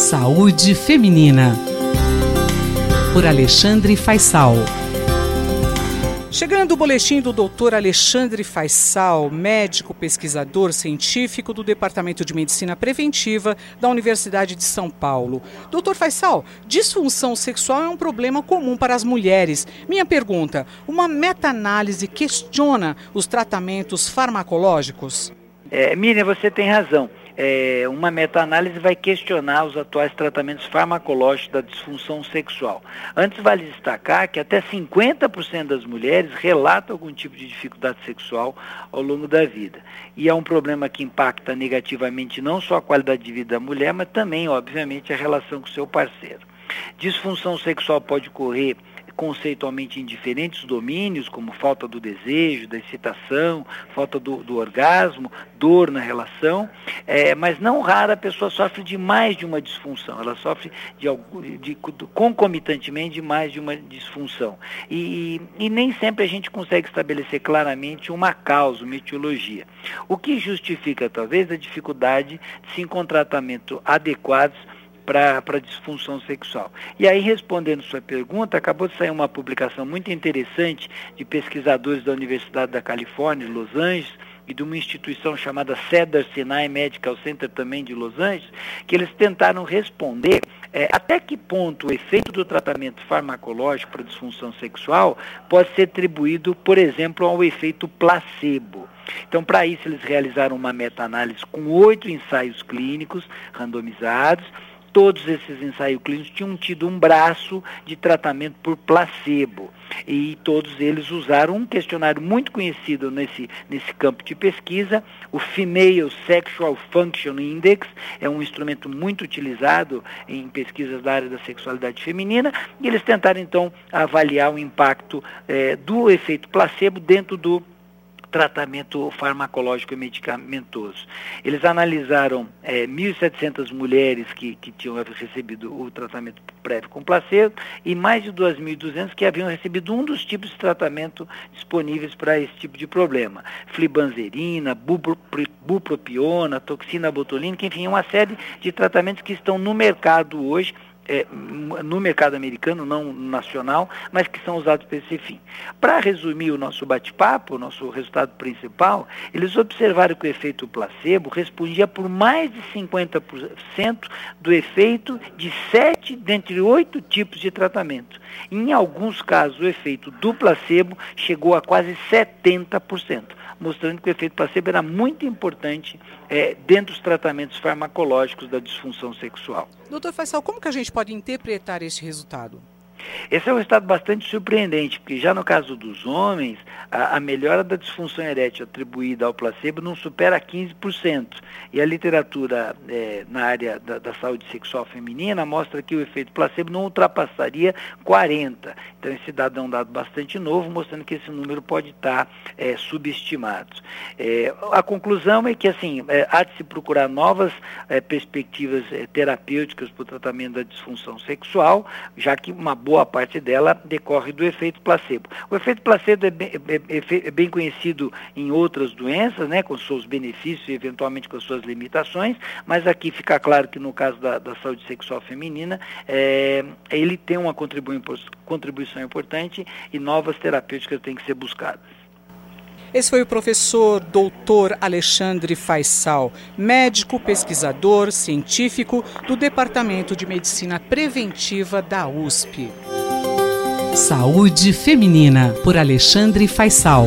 Saúde Feminina. Por Alexandre Faisal. Chegando o boletim do Dr. Alexandre Faisal, médico pesquisador científico do Departamento de Medicina Preventiva da Universidade de São Paulo. Dr. Faisal, disfunção sexual é um problema comum para as mulheres. Minha pergunta: uma meta-análise questiona os tratamentos farmacológicos? É, Miriam, você tem razão é, uma meta-análise vai questionar os atuais tratamentos farmacológicos da disfunção sexual. Antes, vale destacar que até 50% das mulheres relatam algum tipo de dificuldade sexual ao longo da vida. E é um problema que impacta negativamente não só a qualidade de vida da mulher, mas também, obviamente, a relação com seu parceiro. Disfunção sexual pode ocorrer conceitualmente em diferentes domínios, como falta do desejo, da excitação, falta do, do orgasmo, dor na relação, é, mas não rara a pessoa sofre de mais de uma disfunção, ela sofre de, de, de concomitantemente de mais de uma disfunção. E, e, nem sempre a gente consegue estabelecer claramente uma causa, uma etiologia. O que justifica, talvez, a dificuldade de se encontrar tratamento adequados para disfunção sexual. E aí, respondendo sua pergunta, acabou de sair uma publicação muito interessante de pesquisadores da Universidade da Califórnia, de Los Angeles, e de uma instituição chamada Cedar Sinai Medical Center também de Los Angeles, que eles tentaram responder é, até que ponto o efeito do tratamento farmacológico para disfunção sexual pode ser atribuído, por exemplo, ao efeito placebo. Então, para isso, eles realizaram uma meta-análise com oito ensaios clínicos randomizados todos esses ensaios clínicos tinham tido um braço de tratamento por placebo. E todos eles usaram um questionário muito conhecido nesse, nesse campo de pesquisa, o Female Sexual Function Index, é um instrumento muito utilizado em pesquisas da área da sexualidade feminina, e eles tentaram então avaliar o impacto é, do efeito placebo dentro do tratamento farmacológico e medicamentoso. Eles analisaram é, 1.700 mulheres que, que tinham recebido o tratamento prévio com placebo e mais de 2.200 que haviam recebido um dos tipos de tratamento disponíveis para esse tipo de problema. Flibanzerina, bupropiona, toxina botulínica, enfim, uma série de tratamentos que estão no mercado hoje é, no mercado americano, não nacional, mas que são usados para esse fim. Para resumir o nosso bate-papo, o nosso resultado principal, eles observaram que o efeito placebo respondia por mais de 50% do efeito de sete dentre oito tipos de tratamento. Em alguns casos, o efeito do placebo chegou a quase 70% mostrando que o efeito placebo era muito importante é, dentro dos tratamentos farmacológicos da disfunção sexual. Doutor Faisal, como que a gente pode interpretar esse resultado? Esse é um resultado bastante surpreendente, porque já no caso dos homens, a, a, melhora da disfunção erétil atribuída ao placebo não supera 15%. E a literatura é, na área da, da, saúde sexual feminina mostra que o efeito placebo não ultrapassaria 40%. Então esse dado é um dado bastante novo, mostrando que esse número pode estar é, subestimado. É, a conclusão é que assim, é, há de se procurar novas é, perspectivas é, terapêuticas para o tratamento da disfunção sexual, já que uma boa boa parte dela decorre do efeito placebo. O efeito placebo é bem, é, é, é bem conhecido em outras doenças, né, com seus benefícios e eventualmente com suas limitações, mas aqui fica claro que no caso da, da saúde sexual feminina, é, ele tem uma contribuição importante e novas terapêuticas têm que ser buscadas. Esse foi o professor doutor Alexandre Faisal, médico, pesquisador, científico do Departamento de Medicina Preventiva da USP. Saúde Feminina, por Alexandre Faisal.